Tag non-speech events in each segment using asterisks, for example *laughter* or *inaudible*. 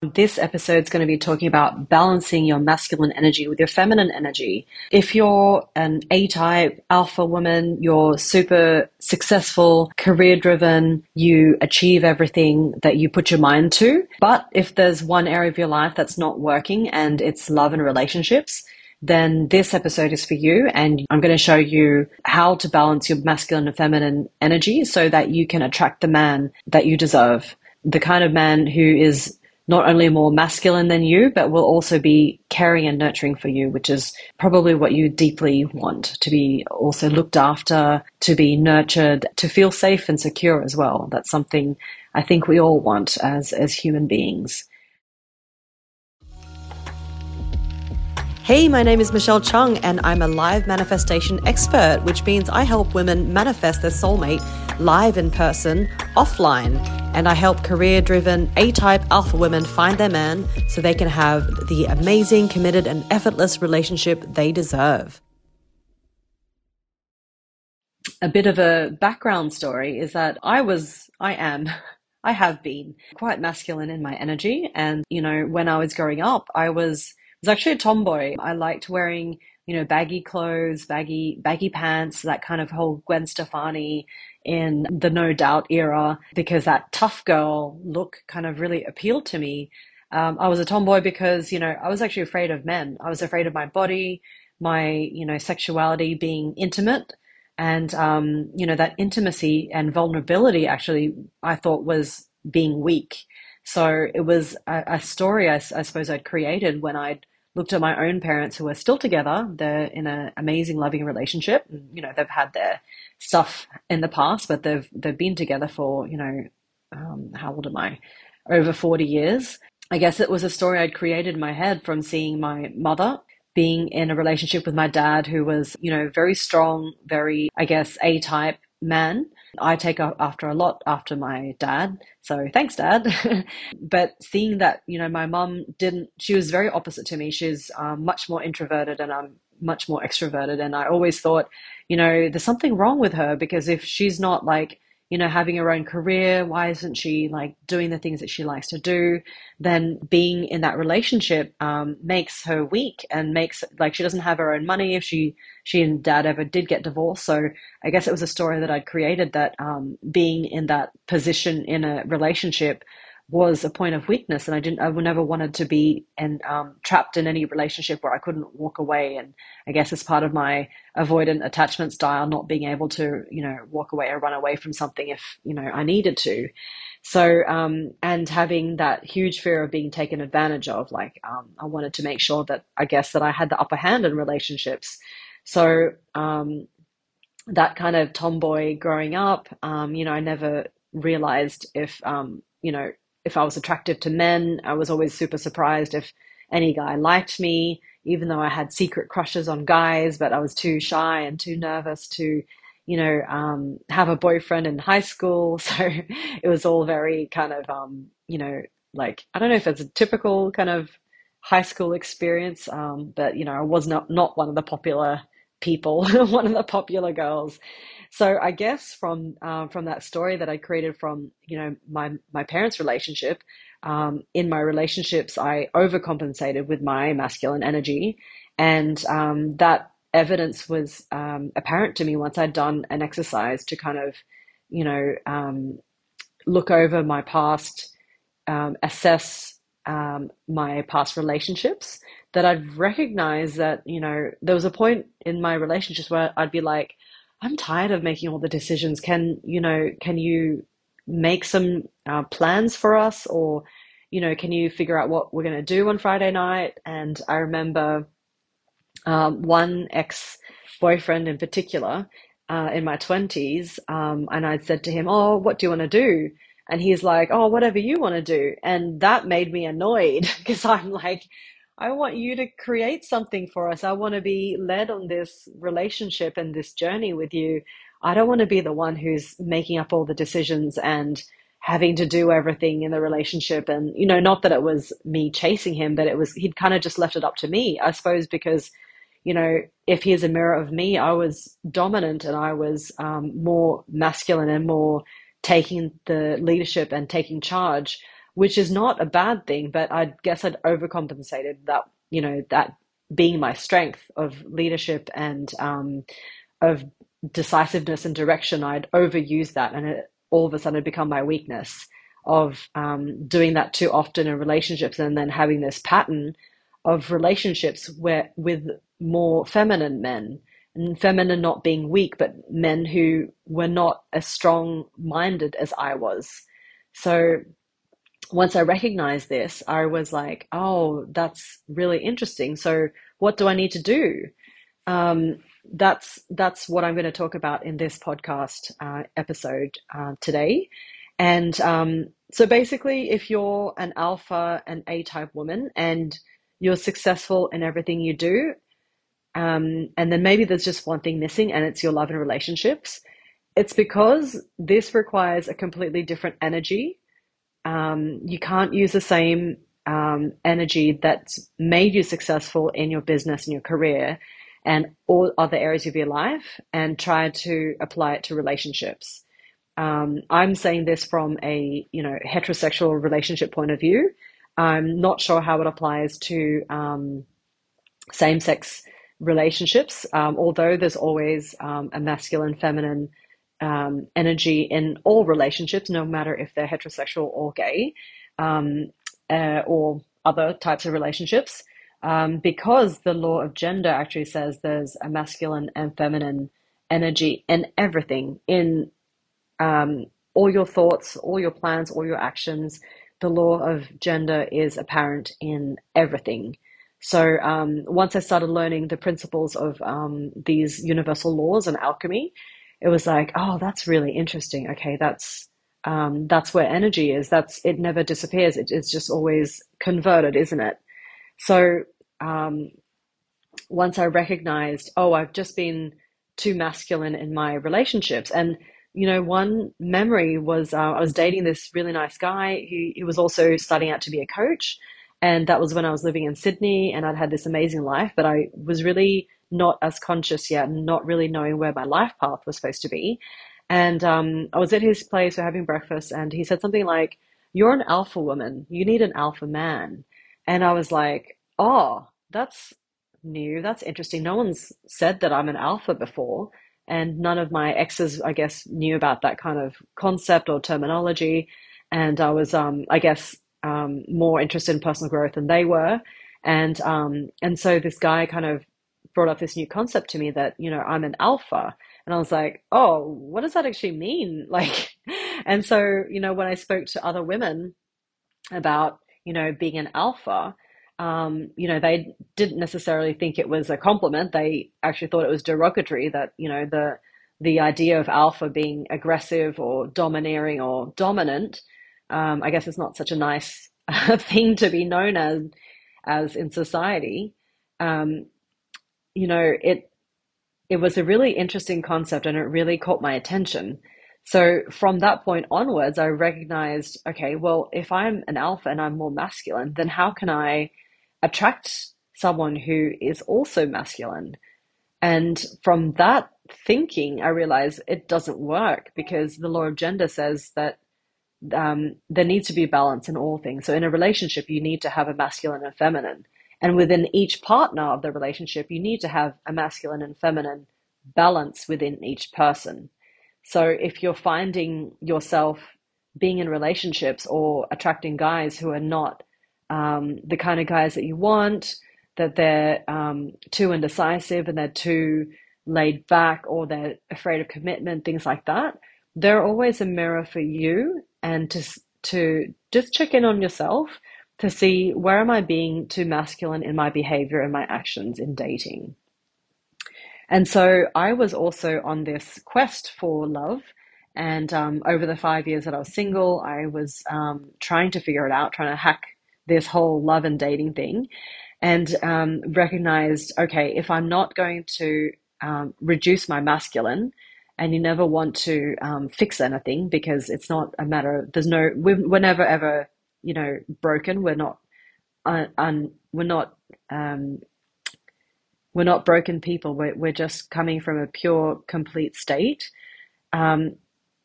This episode is going to be talking about balancing your masculine energy with your feminine energy. If you're an A type alpha woman, you're super successful, career driven, you achieve everything that you put your mind to. But if there's one area of your life that's not working and it's love and relationships, then this episode is for you. And I'm going to show you how to balance your masculine and feminine energy so that you can attract the man that you deserve. The kind of man who is not only more masculine than you, but will also be caring and nurturing for you, which is probably what you deeply want to be also looked after, to be nurtured, to feel safe and secure as well. That's something I think we all want as, as human beings. Hey, my name is Michelle Chung, and I'm a live manifestation expert, which means I help women manifest their soulmate live in person, offline. And I help career driven A type alpha women find their man so they can have the amazing, committed, and effortless relationship they deserve. A bit of a background story is that I was, I am, *laughs* I have been quite masculine in my energy. And, you know, when I was growing up, I was was actually a tomboy. I liked wearing, you know, baggy clothes, baggy baggy pants, that kind of whole Gwen Stefani in the No Doubt era, because that tough girl look kind of really appealed to me. Um, I was a tomboy because, you know, I was actually afraid of men. I was afraid of my body, my, you know, sexuality being intimate. And, um, you know, that intimacy and vulnerability actually, I thought was being weak. So it was a, a story I, I, suppose I'd created when I'd looked at my own parents who are still together. They're in an amazing, loving relationship. You know, they've had their stuff in the past, but they've they've been together for you know, um, how old am I? Over forty years. I guess it was a story I'd created in my head from seeing my mother being in a relationship with my dad, who was you know very strong, very I guess A type man I take after a lot after my dad. So thanks, dad. *laughs* but seeing that, you know, my mum didn't, she was very opposite to me. She's um, much more introverted and I'm much more extroverted. And I always thought, you know, there's something wrong with her because if she's not like, you know, having her own career? Why isn't she like doing the things that she likes to do? Then being in that relationship um, makes her weak and makes like she doesn't have her own money if she she and dad ever did get divorced. So I guess it was a story that I'd created that um, being in that position in a relationship was a point of weakness and I didn't I never wanted to be um, trapped in any relationship where I couldn't walk away. And I guess as part of my avoidant attachment style not being able to you know walk away or run away from something if you know I needed to. So um, and having that huge fear of being taken advantage of like um, I wanted to make sure that I guess that I had the upper hand in relationships. So um, that kind of tomboy growing up um, you know I never realized if um, you know if I was attractive to men. I was always super surprised if any guy liked me, even though I had secret crushes on guys, but I was too shy and too nervous to, you know, um, have a boyfriend in high school. *laughs* So it was all very kind of, um, you know, like, I don't know if it's a typical kind of high school experience, um, but, you know, I was not, not one of the popular people, *laughs* one of the popular girls. So I guess from uh, from that story that I created from you know my my parents' relationship, um, in my relationships I overcompensated with my masculine energy, and um, that evidence was um, apparent to me once I'd done an exercise to kind of you know um, look over my past, um, assess um, my past relationships. That I'd recognize that you know there was a point in my relationships where I'd be like I'm tired of making all the decisions. Can you know? Can you make some uh, plans for us, or you know, can you figure out what we're going to do on Friday night? And I remember um, one ex boyfriend in particular uh, in my twenties, um, and I said to him, "Oh, what do you want to do?" And he's like, "Oh, whatever you want to do," and that made me annoyed *laughs* because I'm like I want you to create something for us. I want to be led on this relationship and this journey with you. I don't want to be the one who's making up all the decisions and having to do everything in the relationship. And, you know, not that it was me chasing him, but it was, he'd kind of just left it up to me, I suppose, because, you know, if he's a mirror of me, I was dominant and I was um, more masculine and more taking the leadership and taking charge which is not a bad thing, but I guess I'd overcompensated that, you know, that being my strength of leadership and um, of decisiveness and direction, I'd overused that, and it all of a sudden had become my weakness of um, doing that too often in relationships, and then having this pattern of relationships where with more feminine men feminine not being weak, but men who were not as strong minded as I was. So once I recognized this, I was like, oh, that's really interesting. So what do I need to do? Um, that's that's what I'm going to talk about in this podcast uh, episode uh, today. And um, so basically, if you're an alpha and A type woman and you're successful in everything you do, um, and then maybe there's just one thing missing and it's your love and relationships, it's because this requires a completely different energy. Um, you can't use the same um, energy that's made you successful in your business and your career and all other areas of your life and try to apply it to relationships. Um, I'm saying this from a you know heterosexual relationship point of view. I'm not sure how it applies to um, same-sex relationships, um, although there's always um, a masculine, feminine um, energy in all relationships, no matter if they're heterosexual or gay, um, uh, or other types of relationships um, because the law of gender actually says there's a masculine and feminine energy in everything, in all your thoughts, all your plans, all your actions. The law of gender is apparent in everything. So um, once I started learning the principles of um, these universal laws and alchemy, it was like, oh, that's really interesting. Okay, that's um, that's where energy is. That's it never disappears. It, it's just always converted, isn't it? So um, once I recognized, oh, I've just been too masculine in my relationships. And, you know, one memory was uh, I was dating this really nice guy who, he was also starting out to be a coach. And that was when I was living in Sydney and I'd had this amazing life, but I was really not as conscious yet, not really knowing where my life path was supposed to be. And um, I was at his place, we're having breakfast, and he said something like, You're an alpha woman, you need an alpha man. And I was like, oh, that's new. That's interesting. No one's said that I'm an alpha before. And none of my exes, I guess, knew about that kind of concept or terminology. And I was, um, I guess, um, more interested in personal growth than they were. And um, and so this guy kind of brought up this new concept to me that you know I'm an alpha, and I was like, oh, what does that actually mean? *laughs* Like, and so you know when I spoke to other women about you know being an alpha, um, you know, they didn't necessarily think it was a compliment. They actually thought it was derogatory that, you know, the the idea of alpha being aggressive or domineering or dominant, um, I guess it's not such a nice *laughs* thing to be known as as in society. Um, you know, it it was a really interesting concept and it really caught my attention. So from that point onwards, I recognized, okay, well, if I'm an alpha and I'm more masculine, then how can I attract someone who is also masculine. And from that thinking, I realized it doesn't work because the law of gender says that um, there needs to be balance in all things. So in a relationship, you need to have a masculine and feminine. And within each partner of the relationship, you need to have a masculine and feminine balance within each person. So if you're finding yourself being in relationships or attracting guys who are not um, the kind of guys that you want, that they're um, too indecisive and they're too laid back or they're afraid of commitment, things like that. They're always a mirror for you and to, to just check in on yourself to see where am I being too masculine in my behavior and my actions in dating. And so I was also on this quest for love. And um, over the five years that I was single, I was um, trying to figure it out, trying to hack this whole love and dating thing and um, recognized okay, if I'm not going to um, reduce my masculine, and you never want to um, fix anything because it's not a matter of, there's no, we're, we're never ever, you know, broken. We're not, un, un, we're not, um, we're not broken people. We're, we're just coming from a pure, complete state. Um,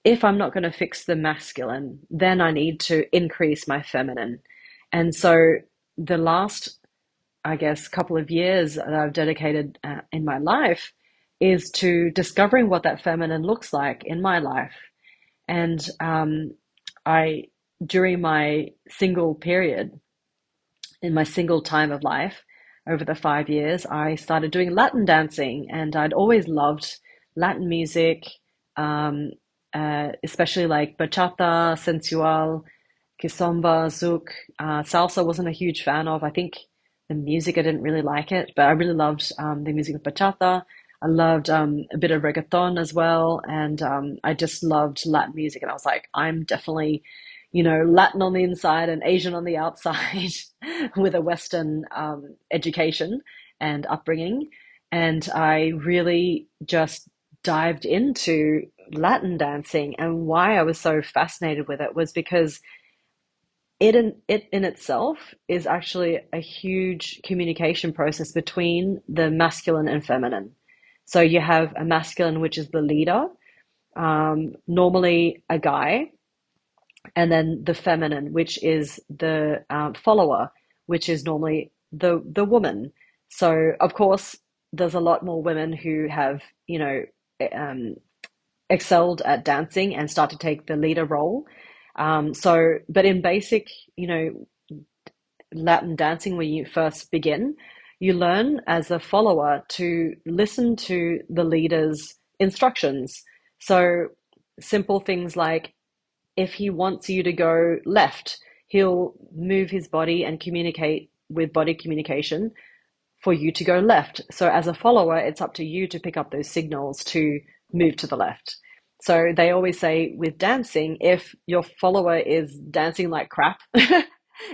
if I'm not going to fix the masculine, then I need to increase my feminine. And so the last, I guess, couple of years that I've dedicated uh, in my life is to discovering what that feminine looks like in my life. And um, I, during my single period, in my single time of life, over the five years, I started doing Latin dancing, and I'd always loved Latin music, um, uh, especially like bachata, sensual, kizomba, zouk. Uh, salsa wasn't a huge fan of. I think the music, I didn't really like it, but I really loved um, the music of bachata. I loved um, a bit of reggaeton as well, and um, I just loved Latin music. And I was like, I'm definitely, you know, Latin on the inside and Asian on the outside, *laughs* with a Western um, education and upbringing. And I really just dived into Latin dancing, and why I was so fascinated with it was because it in it in itself is actually a huge communication process between the masculine and feminine. So you have a masculine, which is the leader, um, normally a guy, and then the feminine, which is the um, follower, which is normally the the woman. So of course, there's a lot more women who have you know um, excelled at dancing and start to take the leader role. Um, so, but in basic, you know, Latin dancing, when you first begin, you learn as a follower to listen to the leader's instructions. So, simple things like if he wants you to go left, he'll move his body and communicate with body communication for you to go left. So, as a follower, it's up to you to pick up those signals to move to the left. So, they always say with dancing, if your follower is dancing like crap, *laughs*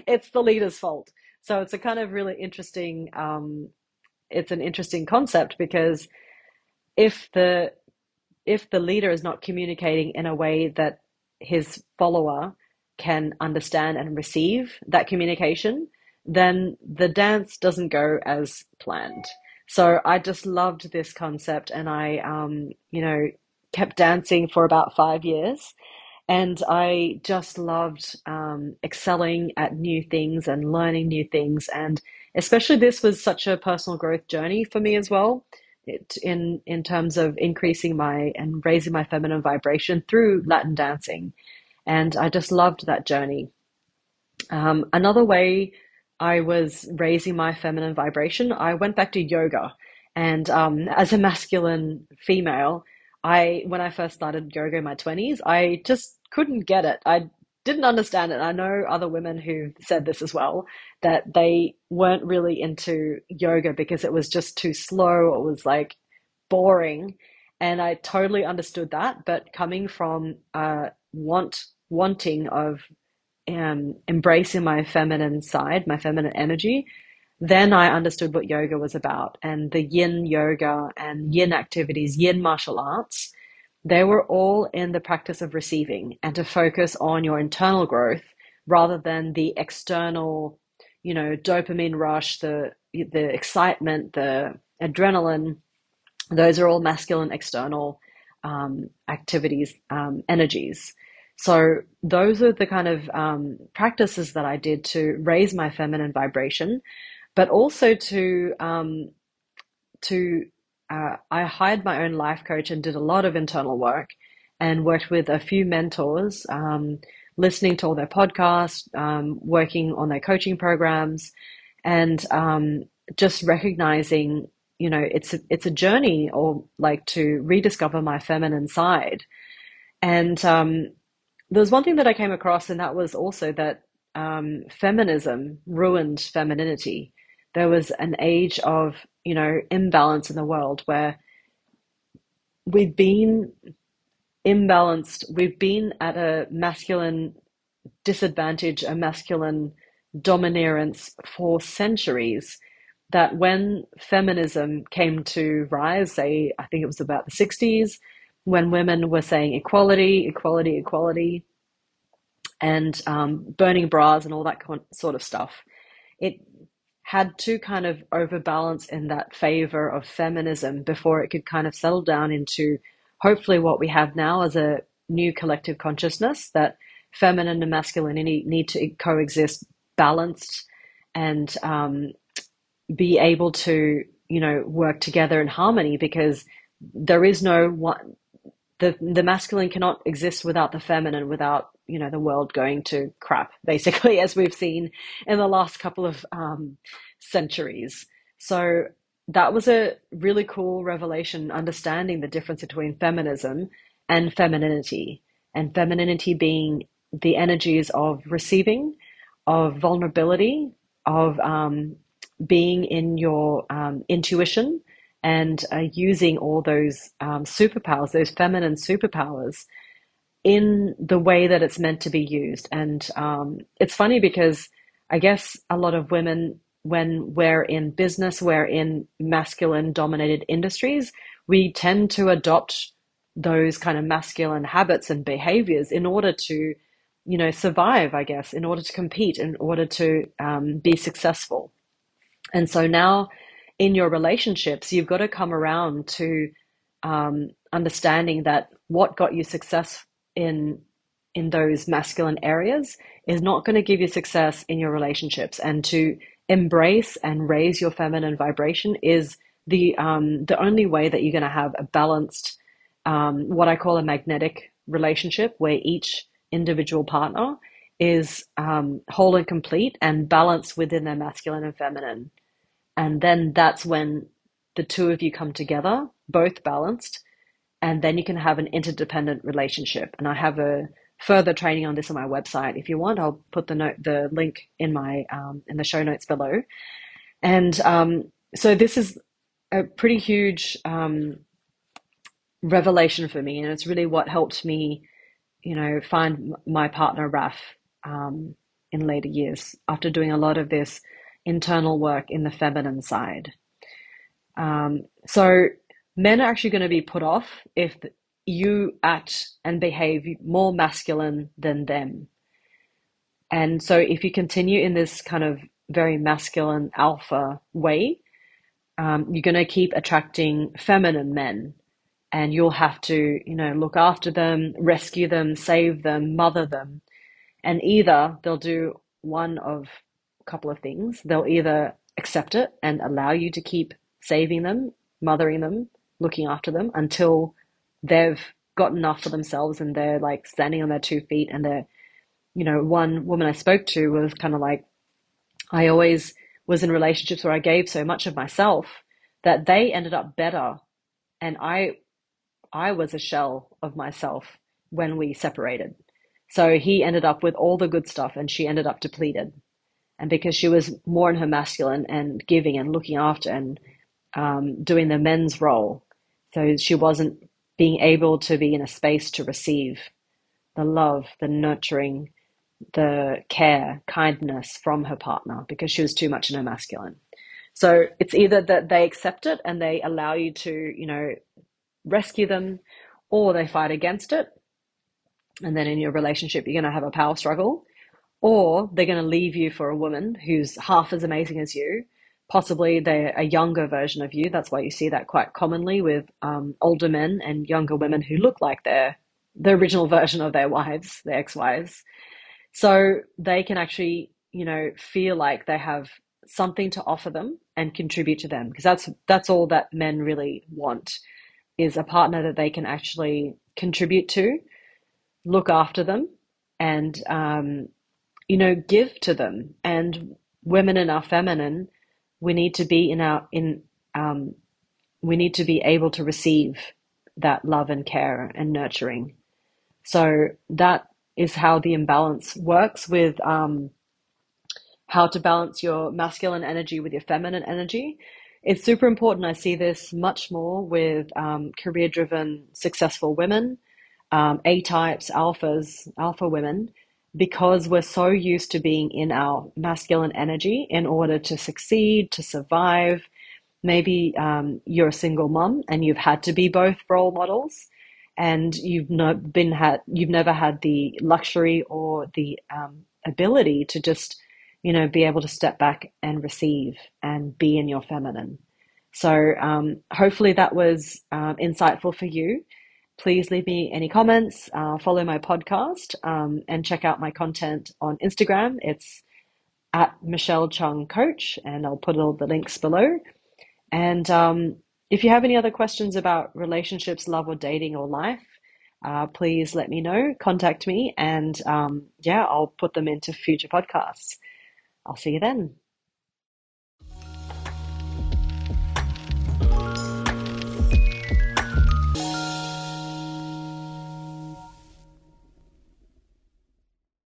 it's the leader's fault. So it's a kind of really interesting, um, it's an interesting concept because if the if the leader is not communicating in a way that his follower can understand and receive that communication, then the dance doesn't go as planned. So I just loved this concept, and I, um, you know, kept dancing for about five years. And I just loved um, excelling at new things and learning new things. And especially this was such a personal growth journey for me as well. It, in in terms of increasing my and raising my feminine vibration through Latin dancing, and I just loved that journey. Um, another way I was raising my feminine vibration, I went back to yoga, and um, as a masculine female, I when I first started yoga in my twenties, I just couldn't get it. I didn't understand it. I know other women who said this as well that they weren't really into yoga because it was just too slow. It was like boring, and I totally understood that. But coming from uh, want wanting of um, embracing my feminine side, my feminine energy, then I understood what yoga was about and the yin yoga and yin activities, yin martial arts they were all in the practice of receiving and to focus on your internal growth rather than the external, you know, dopamine rush, the the excitement, the adrenaline. Those are all masculine external um, activities, um, energies. So those are the kind of um, practices that I did to raise my feminine vibration, but also to um, to uh, I hired my own life coach and did a lot of internal work and worked with a few mentors, um, listening to all their podcasts, um, working on their coaching programs, and um, just recognizing, you know, it's a, it's a journey or like to rediscover my feminine side. And um, there was one thing that I came across, and that was also that um, feminism ruined femininity. There was an age of you know, imbalance in the world where we've been imbalanced, we've been at a masculine disadvantage, a masculine dominance for centuries. That when feminism came to rise, say, I think it was about the 60s, when women were saying equality, equality, equality, and um, burning bras and all that sort of stuff, it had to kind of overbalance in that favor of feminism before it could kind of settle down into hopefully what we have now as a new collective consciousness that feminine and masculinity need to coexist balanced and um, be able to you know work together in harmony because there is no one the the masculine cannot exist without the feminine without you know the world going to crap *laughs* basically as we've seen in the last couple of um, centuries. So that was a really cool revelation understanding the difference between feminism and femininity and femininity being the energies of receiving of vulnerability of um, being in your um, intuition and uh, using all those um, superpowers, those feminine superpowers, in the way that it's meant to be used. And um, it's funny because I guess a lot of women, when we're in business, we're in masculine dominated industries, we tend to adopt those kind of masculine habits and behaviors in order to, you know, survive, I guess, in order to compete, in order to um, be successful. And so now in your relationships, you've got to come around to um, understanding that what got you success in in those masculine areas is not going to give you success in your relationships, and to embrace and raise your feminine vibration is the um, the only way that you're going to have a balanced, um, what I call a magnetic relationship, where each individual partner is um, whole and complete and balanced within their masculine and feminine. And then that's when the two of you come together, both balanced, and then you can have an interdependent relationship. And I have a further training on this on my website. If you want, I'll put the note, the link in my um, in the show notes below. And um, so this is a pretty huge um, revelation for me, and it's really what helped me, you know, find my partner Raf um, in later years after doing a lot of this internal work in the feminine side. Um, so men are actually going to be put off if you act and behave more masculine than them. And so if you continue in this kind of very masculine alpha way, um, you're going to keep attracting feminine men and you'll have to, you know, look after them, rescue them, save them, mother them. And either they'll do one of a couple of things. They'll either accept it and allow you to keep saving them, mothering them, looking after them until they've got enough for themselves and they're like standing on their two feet and they're, you know, one woman I spoke to was kind of like, I always was in relationships where I gave so much of myself that they ended up better and I I was a shell of myself when we separated. So he ended up with all the good stuff and she ended up depleted. And because she was more in her masculine and giving and looking after and um, doing the men's role, so she wasn't being able to be in a space to receive the love, the nurturing, the care, kindness from her partner because she was too much in her masculine. So it's either that they accept it and they allow you to, you know, rescue them, or they fight against it and then in your relationship you're going to have a power struggle or they're going to leave you for a woman who's half as amazing as you possibly they're a younger version of you. That's why you see that quite commonly with um, older men and younger women who look like they're the original version of their wives their ex-wives. So they can actually you know feel like they have something to offer them and contribute to them because that's that's all that men really want is a partner that they can actually contribute to look after them and um, you know give to them. And women in our feminine we need to be in our in um, we need to be able to receive that love and care and nurturing. So that is how the imbalance works with um, how to balance your masculine energy with your feminine energy. It's super important. I see this much more with um, career driven successful women um, A types, alphas, alpha women, because we're so used to being in our masculine energy in order to succeed, to survive. Maybe um, you're a single mom and you've had to be both role models, and you've not been had you've never had the luxury or the um, ability to just you know be able to step back and receive and be in your feminine. So um, hopefully that was um, insightful for you. Please leave me any comments, uh, follow my podcast, um, and check out my content on Instagram. It's at Michelle Chung Coach, and I'll put all the links below. And um, if you have any other questions about relationships, love, or dating or life, uh, please let me know. Contact me, and um, yeah, I'll put them into future podcasts. I'll see you then.